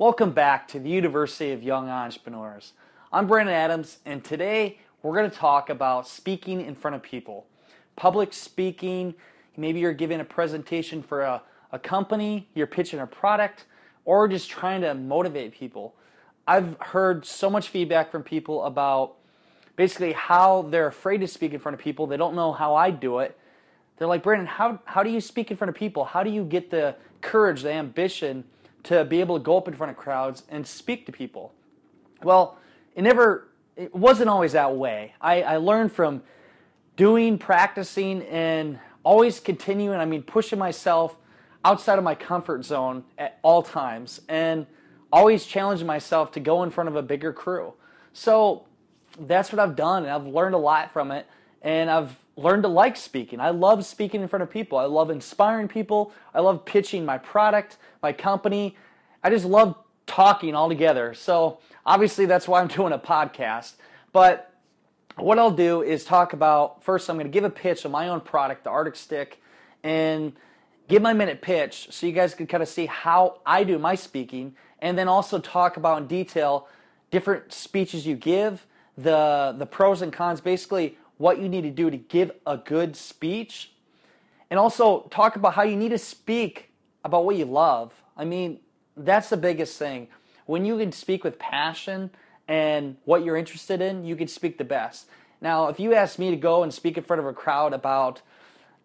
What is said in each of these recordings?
Welcome back to the University of Young Entrepreneurs. I'm Brandon Adams, and today we're going to talk about speaking in front of people. Public speaking, maybe you're giving a presentation for a, a company, you're pitching a product, or just trying to motivate people. I've heard so much feedback from people about basically how they're afraid to speak in front of people. They don't know how I do it. They're like, Brandon, how, how do you speak in front of people? How do you get the courage, the ambition? To be able to go up in front of crowds and speak to people. Well, it never, it wasn't always that way. I, I learned from doing, practicing, and always continuing, I mean, pushing myself outside of my comfort zone at all times and always challenging myself to go in front of a bigger crew. So that's what I've done, and I've learned a lot from it, and I've learned to like speaking. I love speaking in front of people. I love inspiring people. I love pitching my product, my company. I just love talking altogether. So obviously that's why I'm doing a podcast. But what I'll do is talk about first I'm going to give a pitch of my own product, the Arctic Stick, and give my minute pitch so you guys can kind of see how I do my speaking and then also talk about in detail different speeches you give, the the pros and cons, basically what you need to do to give a good speech, and also talk about how you need to speak about what you love. I mean, that's the biggest thing. When you can speak with passion and what you're interested in, you can speak the best. Now, if you ask me to go and speak in front of a crowd about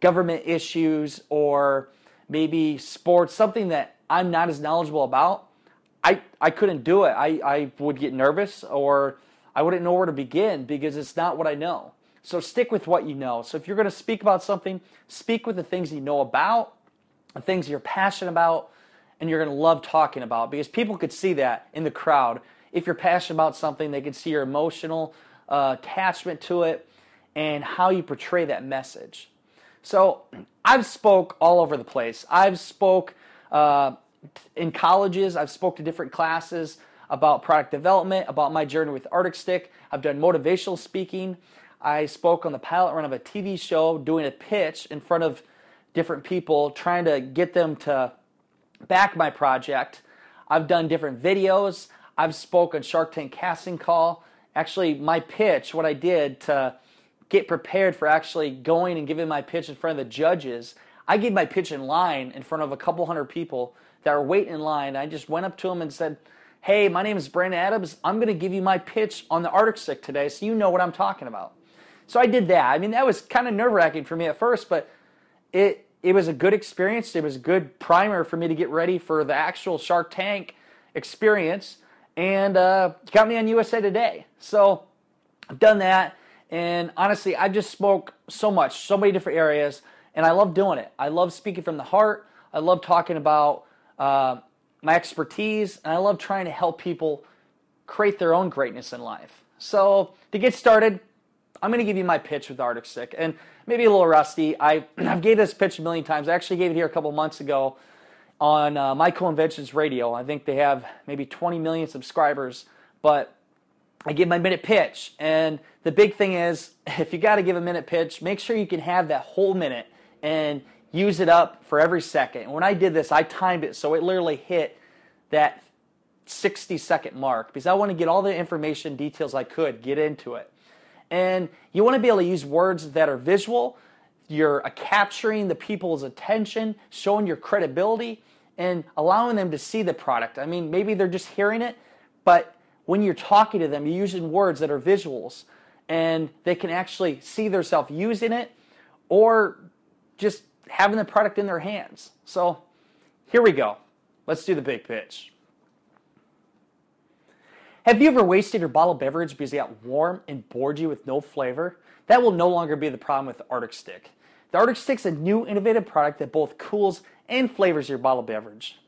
government issues or maybe sports, something that I'm not as knowledgeable about, I, I couldn't do it. I, I would get nervous or I wouldn't know where to begin because it's not what I know. So stick with what you know. So if you're going to speak about something, speak with the things you know about, the things you're passionate about, and you're going to love talking about because people could see that in the crowd. If you're passionate about something, they can see your emotional uh, attachment to it and how you portray that message. So I've spoke all over the place. I've spoke uh, in colleges. I've spoke to different classes about product development, about my journey with Arctic Stick. I've done motivational speaking. I spoke on the pilot run of a TV show doing a pitch in front of different people, trying to get them to back my project. I've done different videos. I've spoken Shark Tank casting call. Actually, my pitch, what I did to get prepared for actually going and giving my pitch in front of the judges, I gave my pitch in line in front of a couple hundred people that were waiting in line. I just went up to them and said, Hey, my name is Brandon Adams. I'm going to give you my pitch on the Arctic today so you know what I'm talking about. So I did that. I mean, that was kind of nerve wracking for me at first, but it it was a good experience. It was a good primer for me to get ready for the actual Shark Tank experience, and uh, got me on USA Today. So I've done that, and honestly, I just spoke so much, so many different areas, and I love doing it. I love speaking from the heart. I love talking about uh, my expertise, and I love trying to help people create their own greatness in life. So to get started, I'm going to give you my pitch with Arctic Stick, and maybe a little rusty. I, I've gave this pitch a million times. I actually gave it here a couple months ago on uh, My Inventions Radio. I think they have maybe 20 million subscribers, but I give my minute pitch. And the big thing is, if you got to give a minute pitch, make sure you can have that whole minute and use it up for every second. And when I did this, I timed it so it literally hit that 60 second mark because I want to get all the information details I could get into it. And you want to be able to use words that are visual, you're uh, capturing the people's attention, showing your credibility, and allowing them to see the product. I mean, maybe they're just hearing it, but when you're talking to them, you're using words that are visuals and they can actually see themselves using it or just having the product in their hands. So here we go. Let's do the big pitch. Have you ever wasted your bottled beverage because it got warm and bored you with no flavor? That will no longer be the problem with the Arctic Stick. The Arctic Stick is a new innovative product that both cools and flavors your bottled beverage.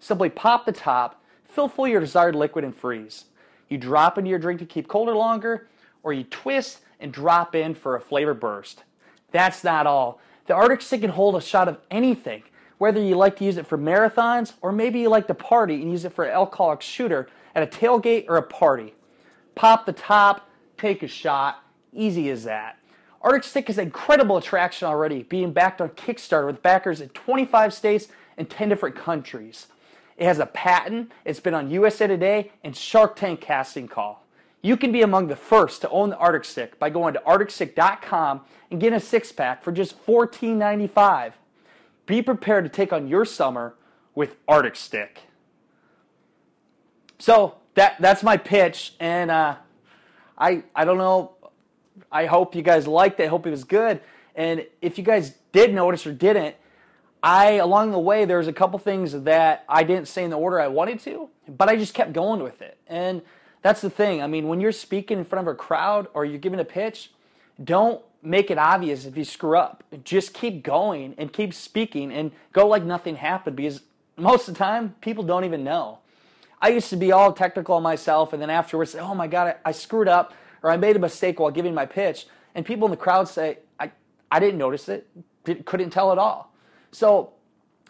Simply pop the top, fill full your desired liquid and freeze. You drop into your drink to keep colder longer, or you twist and drop in for a flavor burst. That's not all. The Arctic Stick can hold a shot of anything, whether you like to use it for marathons or maybe you like to party and use it for an alcoholic shooter at a tailgate or a party. Pop the top, take a shot, easy as that. Arctic Stick is an incredible attraction already, being backed on Kickstarter with backers in 25 states and 10 different countries. It has a patent, it's been on USA Today and Shark Tank Casting Call. You can be among the first to own the Arctic Stick by going to arcticstick.com and getting a six pack for just $14.95. Be prepared to take on your summer with Arctic Stick. So that that's my pitch, and uh, I I don't know. I hope you guys liked it. I hope it was good. And if you guys did notice or didn't, I along the way there was a couple things that I didn't say in the order I wanted to, but I just kept going with it. And that's the thing. I mean, when you're speaking in front of a crowd or you're giving a pitch, don't make it obvious if you screw up. Just keep going and keep speaking and go like nothing happened because most of the time people don't even know. I used to be all technical myself and then afterwards say, oh my God, I, I screwed up or I made a mistake while giving my pitch. And people in the crowd say, I, I didn't notice it, couldn't tell at all. So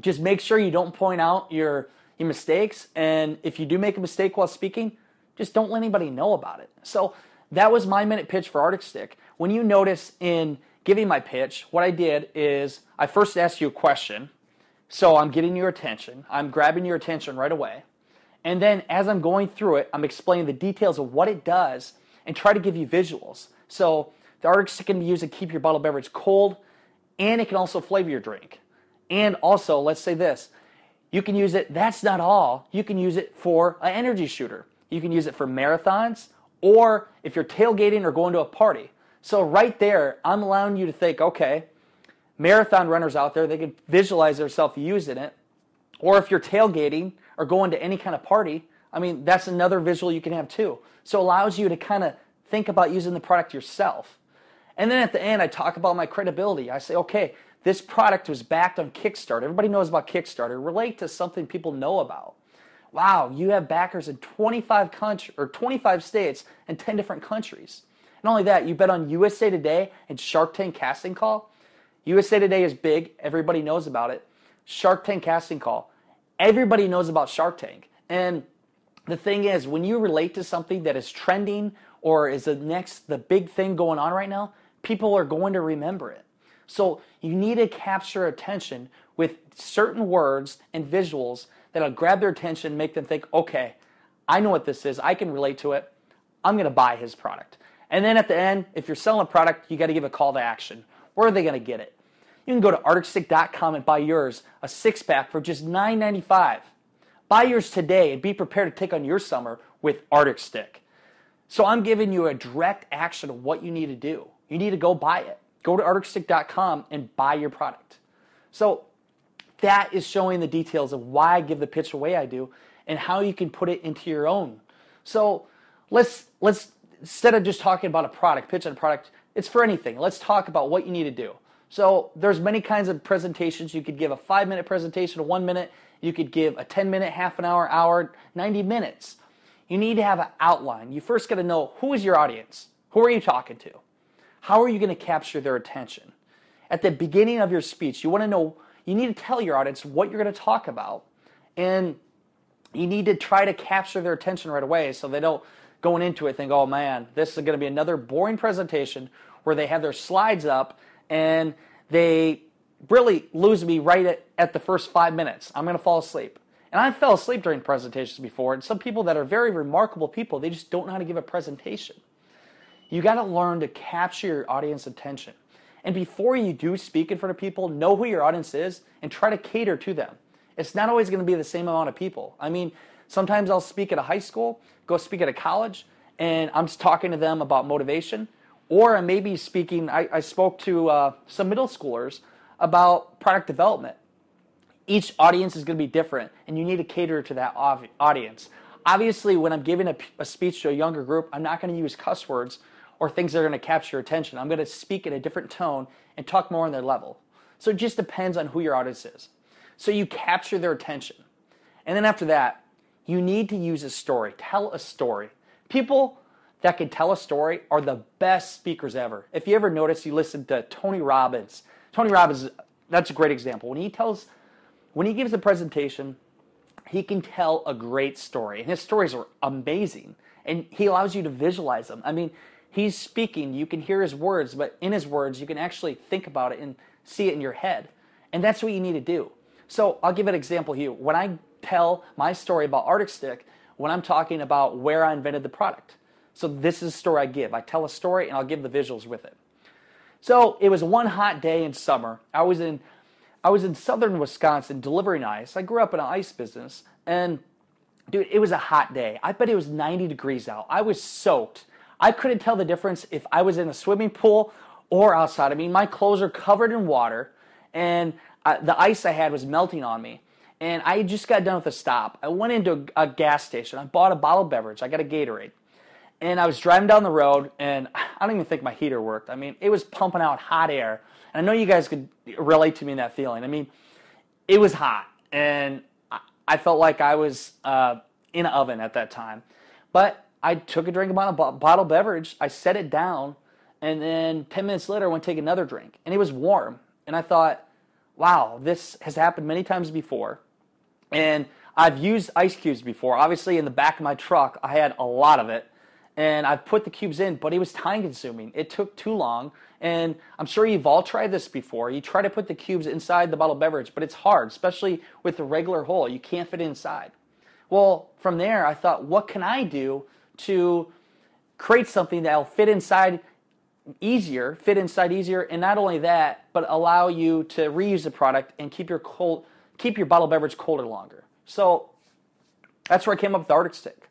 just make sure you don't point out your, your mistakes. And if you do make a mistake while speaking, just don't let anybody know about it. So that was my minute pitch for Arctic Stick. When you notice in giving my pitch, what I did is I first asked you a question. So I'm getting your attention. I'm grabbing your attention right away. And then as I'm going through it, I'm explaining the details of what it does and try to give you visuals. So the Arctic Stick can be used to keep your bottled beverage cold and it can also flavor your drink. And also, let's say this you can use it, that's not all, you can use it for an energy shooter. You can use it for marathons or if you're tailgating or going to a party. So right there, I'm allowing you to think, okay, marathon runners out there, they can visualize themselves using it. Or if you're tailgating or going to any kind of party, I mean, that's another visual you can have too. So allows you to kind of think about using the product yourself. And then at the end, I talk about my credibility. I say, okay, this product was backed on Kickstarter. Everybody knows about Kickstarter. Relate to something people know about wow, you have backers in 25 country or 25 states and 10 different countries. Not only that, you bet on USA Today and Shark Tank Casting Call. USA Today is big, everybody knows about it. Shark Tank Casting Call, everybody knows about Shark Tank. And the thing is, when you relate to something that is trending or is the next the big thing going on right now, people are going to remember it. So you need to capture attention with certain words and visuals that'll grab their attention, make them think, okay, I know what this is. I can relate to it. I'm going to buy his product. And then at the end, if you're selling a product, you got to give a call to action. Where are they going to get it? You can go to arcticstick.com and buy yours, a six pack for just $9.95. Buy yours today and be prepared to take on your summer with Arctic Stick. So I'm giving you a direct action of what you need to do. You need to go buy it. Go to arcticstick.com and buy your product. So that is showing the details of why I give the pitch the way I do and how you can put it into your own. So let's let's instead of just talking about a product, pitch on a product, it's for anything. Let's talk about what you need to do. So there's many kinds of presentations. You could give a five minute presentation, a one minute. You could give a 10 minute, half an hour, hour, 90 minutes. You need to have an outline. You first got to know who is your audience? Who are you talking to? How are you going to capture their attention? At the beginning of your speech, you want to know you need to tell your audience what you're going to talk about. And you need to try to capture their attention right away so they don't going into it think, oh man, this is going to be another boring presentation where they have their slides up and they really lose me right at, at the first five minutes. I'm going to fall asleep. And I fell asleep during presentations before, and some people that are very remarkable people, they just don't know how to give a presentation. You got to learn to capture your audience attention. And before you do speak in front of people, know who your audience is and try to cater to them. It's not always going to be the same amount of people. I mean, sometimes I'll speak at a high school, go speak at a college, and I'm just talking to them about motivation. Or maybe speaking, I, I spoke to uh, some middle schoolers about product development. Each audience is going to be different, and you need to cater to that audience. Obviously, when I'm giving a, a speech to a younger group, I'm not going to use cuss words or things that are going to capture attention. I'm going to speak in a different tone and talk more on their level. So it just depends on who your audience is. So you capture their attention. And then after that, you need to use a story. Tell a story. People that can tell a story are the best speakers ever. If you ever notice, you listen to Tony Robbins. Tony Robbins, that's a great example. When he tells, when he gives a presentation, he can tell a great story. And his stories are amazing. And he allows you to visualize them. I mean, he's speaking, you can hear his words, but in his words, you can actually think about it and see it in your head. And that's what you need to do. So I'll give an example here. When I tell my story about Arctic Stick, when I'm talking about where I invented the product. So this is the story I give. I tell a story and I'll give the visuals with it. So it was one hot day in summer. I was in I was in southern Wisconsin delivering ice. I grew up in an ice business and dude, it was a hot day. I bet it was 90 degrees out. I was soaked. I couldn't tell the difference if I was in a swimming pool or outside. I mean, my clothes are covered in water and I, the ice I had was melting on me. And I just got done with a stop. I went into a, a gas station. I bought a bottled beverage. I got a Gatorade. And I was driving down the road, and I don't even think my heater worked. I mean, it was pumping out hot air. And I know you guys could relate to me in that feeling. I mean, it was hot, and I felt like I was uh, in an oven at that time. But I took a drink of a bottled beverage, I set it down, and then 10 minutes later, I went to take another drink. And it was warm. And I thought, wow, this has happened many times before. And I've used ice cubes before. Obviously, in the back of my truck, I had a lot of it. And I've put the cubes in, but it was time consuming. It took too long. And I'm sure you've all tried this before. You try to put the cubes inside the bottled beverage, but it's hard, especially with the regular hole. You can't fit inside. Well, from there, I thought, what can I do to create something that'll fit inside easier, fit inside easier, and not only that, but allow you to reuse the product and keep your cold, keep your bottled beverage colder longer. So that's where I came up with the Arctic Stick,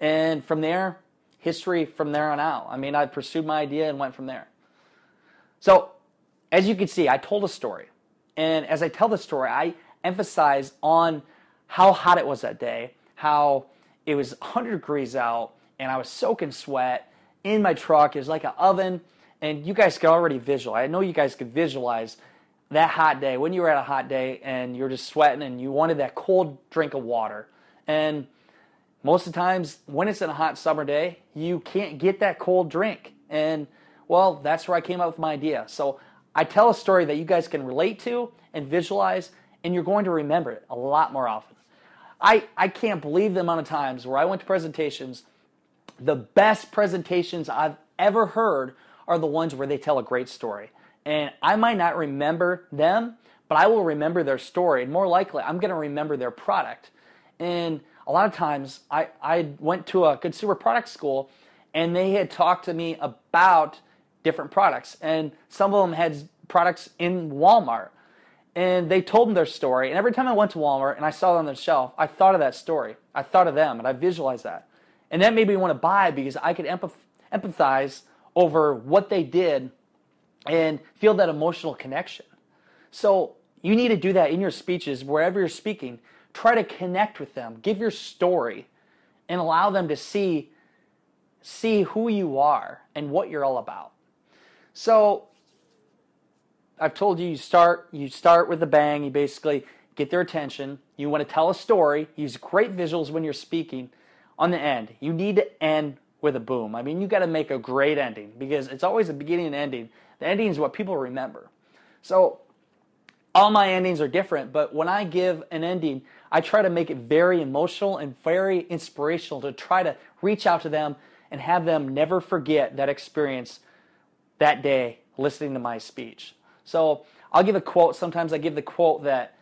and from there, history from there on out. I mean, I pursued my idea and went from there. So, as you can see, I told a story, and as I tell the story, I emphasize on how hot it was that day, how it was 100 degrees out, and I was soaking sweat in my truck. It was like an oven, and you guys can already visualize. I know you guys could visualize that hot day when you were at a hot day and you're just sweating and you wanted that cold drink of water. And most of the times, when it's in a hot summer day, you can't get that cold drink. And well, that's where I came up with my idea. So I tell a story that you guys can relate to and visualize, and you're going to remember it a lot more often. I, I can't believe the amount of times where I went to presentations the best presentations I've ever heard are the ones where they tell a great story. And I might not remember them, but I will remember their story. And more likely, I'm going to remember their product. And a lot of times, I, I went to a consumer product school and they had talked to me about different products. And some of them had products in Walmart. And they told them their story. And every time I went to Walmart and I saw it on the shelf, I thought of that story. I thought of them and I visualized that. And that made me want to buy because I could empath- empathize over what they did and feel that emotional connection. So you need to do that in your speeches, wherever you're speaking. Try to connect with them, give your story, and allow them to see see who you are and what you're all about. So I've told you you start you start with a bang, you basically get their attention. You want to tell a story, use great visuals when you're speaking, on the end. You need to end with a boom. I mean, you got to make a great ending because it's always a beginning and ending. The ending is what people remember. So all my endings are different, but when I give an ending, I try to make it very emotional and very inspirational to try to reach out to them and have them never forget that experience that day listening to my speech. So I'll give a quote. Sometimes I give the quote that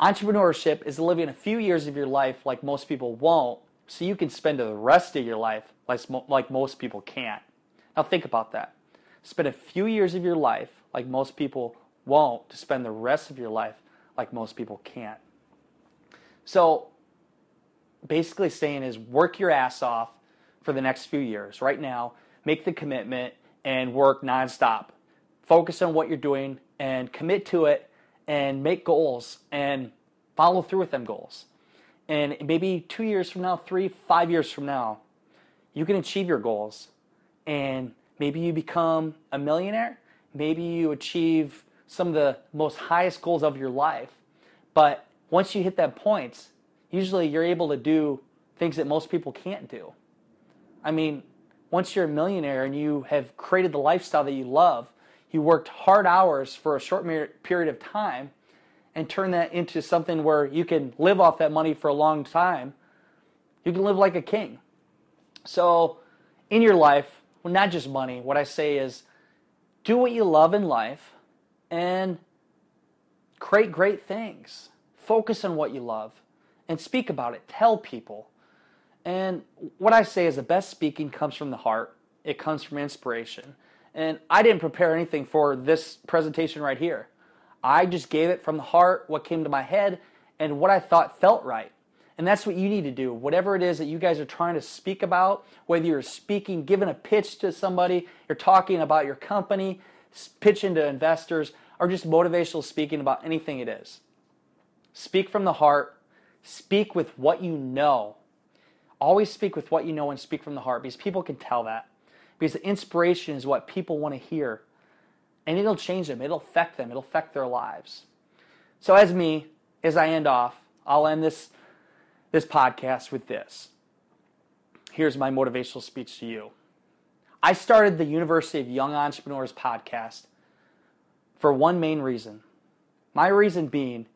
entrepreneurship is living a few years of your life like most people won't, so you can spend the rest of your life like, most people can't. Now think about that. Spend a few years of your life like most people won't to spend the rest of your life like most people can't. So basically saying is work your ass off for the next few years. Right now, make the commitment and work nonstop. Focus on what you're doing and commit to it and make goals and follow through with them goals and maybe two years from now, three, five years from now, you can achieve your goals. And maybe you become a millionaire. Maybe you achieve some of the most highest goals of your life. But once you hit that point, usually you're able to do things that most people can't do. I mean, once you're a millionaire and you have created the lifestyle that you love, you worked hard hours for a short period of time and turn that into something where you can live off that money for a long time. You can live like a king. So, in your life, well, not just money, what I say is do what you love in life and create great things. Focus on what you love and speak about it. Tell people. And what I say is the best speaking comes from the heart, it comes from inspiration. And I didn't prepare anything for this presentation right here. I just gave it from the heart, what came to my head, and what I thought felt right. And that's what you need to do. Whatever it is that you guys are trying to speak about, whether you're speaking, giving a pitch to somebody, you're talking about your company, pitching to investors, or just motivational speaking about anything it is. Speak from the heart, speak with what you know. Always speak with what you know and speak from the heart because people can tell that. Because the inspiration is what people want to hear. And it'll change them, it'll affect them, it'll affect their lives. So, as me, as I end off, I'll end this, this podcast with this. Here's my motivational speech to you. I started the University of Young Entrepreneurs podcast for one main reason. My reason being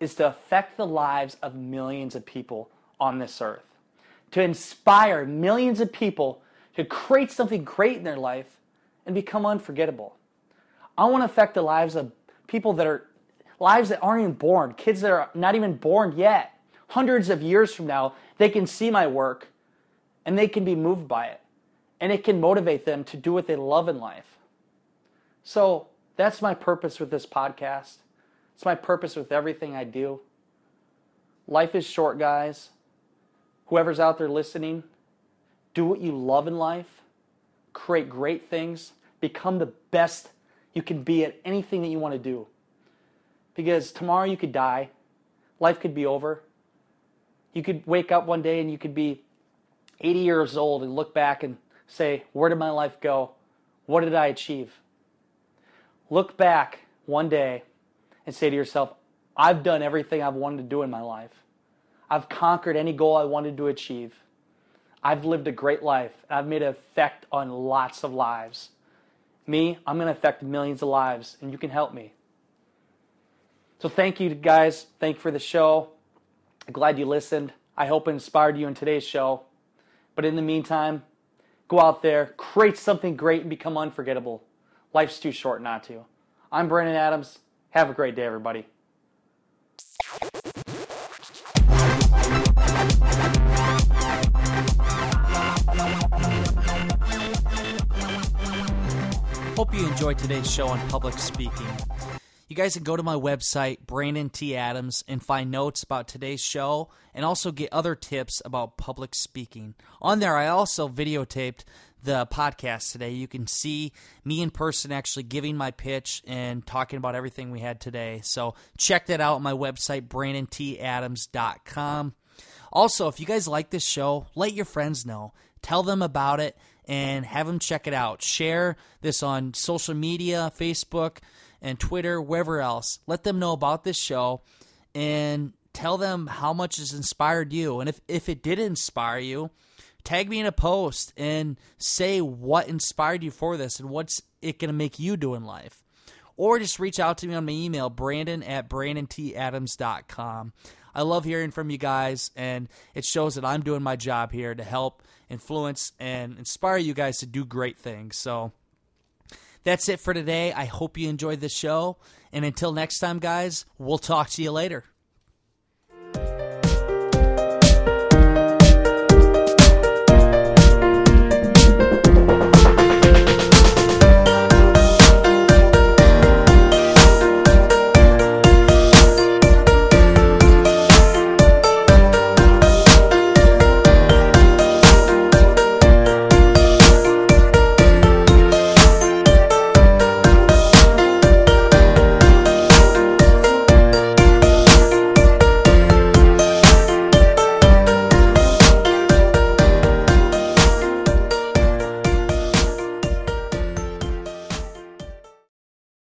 is to affect the lives of millions of people on this earth, to inspire millions of people to create something great in their life and become unforgettable. I want to affect the lives of people that are lives that aren't even born, kids that are not even born yet. Hundreds of years from now, they can see my work and they can be moved by it. And it can motivate them to do what they love in life. So that's my purpose with this podcast. It's my purpose with everything I do. Life is short, guys. Whoever's out there listening, do what you love in life, create great things, become the best you can be at anything that you want to do. Because tomorrow you could die, life could be over. You could wake up one day and you could be 80 years old and look back and say, Where did my life go? What did I achieve? Look back one day and say to yourself, I've done everything I've wanted to do in my life. I've conquered any goal I wanted to achieve. I've lived a great life. I've made an effect on lots of lives. Me, I'm going to affect millions of lives, and you can help me. So thank you, guys. Thank you for the show. I'm glad you listened. I hope it inspired you in today's show. But in the meantime, go out there, create something great, and become unforgettable. Life's too short not to. I'm Brandon Adams. Have a great day, everybody. Hope you enjoyed today's show on public speaking. You guys can go to my website, Brandon T. Adams, and find notes about today's show and also get other tips about public speaking. On there, I also videotaped the podcast today. You can see me in person actually giving my pitch and talking about everything we had today. So check that out on my website, BrandonTAdams.com. Also, if you guys like this show, let your friends know. Tell them about it and have them check it out. Share this on social media, Facebook and Twitter, wherever else. Let them know about this show and tell them how much has inspired you. And if, if it did inspire you, tag me in a post and say what inspired you for this and what's it going to make you do in life. Or just reach out to me on my email, brandon at brandonTadams.com. I love hearing from you guys, and it shows that I'm doing my job here to help influence and inspire you guys to do great things. So that's it for today. I hope you enjoyed the show. And until next time, guys, we'll talk to you later.